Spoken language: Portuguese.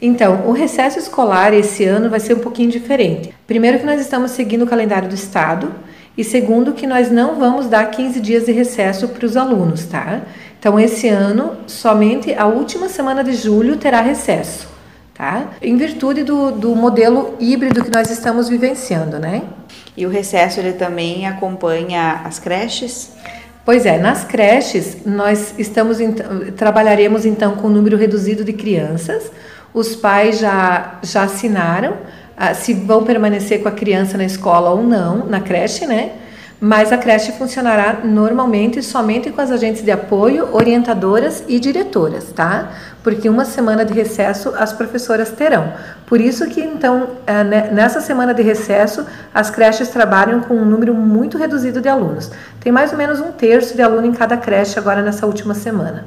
Então, o recesso escolar esse ano vai ser um pouquinho diferente. Primeiro que nós estamos seguindo o calendário do estado e segundo que nós não vamos dar 15 dias de recesso para os alunos, tá? Então, esse ano, somente a última semana de julho terá recesso, tá? Em virtude do, do modelo híbrido que nós estamos vivenciando, né? E o recesso ele também acompanha as creches? Pois é, nas creches nós estamos trabalharemos então com um número reduzido de crianças. Os pais já já assinaram ah, se vão permanecer com a criança na escola ou não, na creche, né? Mas a creche funcionará normalmente somente com as agentes de apoio, orientadoras e diretoras, tá? Porque uma semana de recesso as professoras terão. Por isso que, então, é, né, nessa semana de recesso, as creches trabalham com um número muito reduzido de alunos. Tem mais ou menos um terço de aluno em cada creche agora nessa última semana.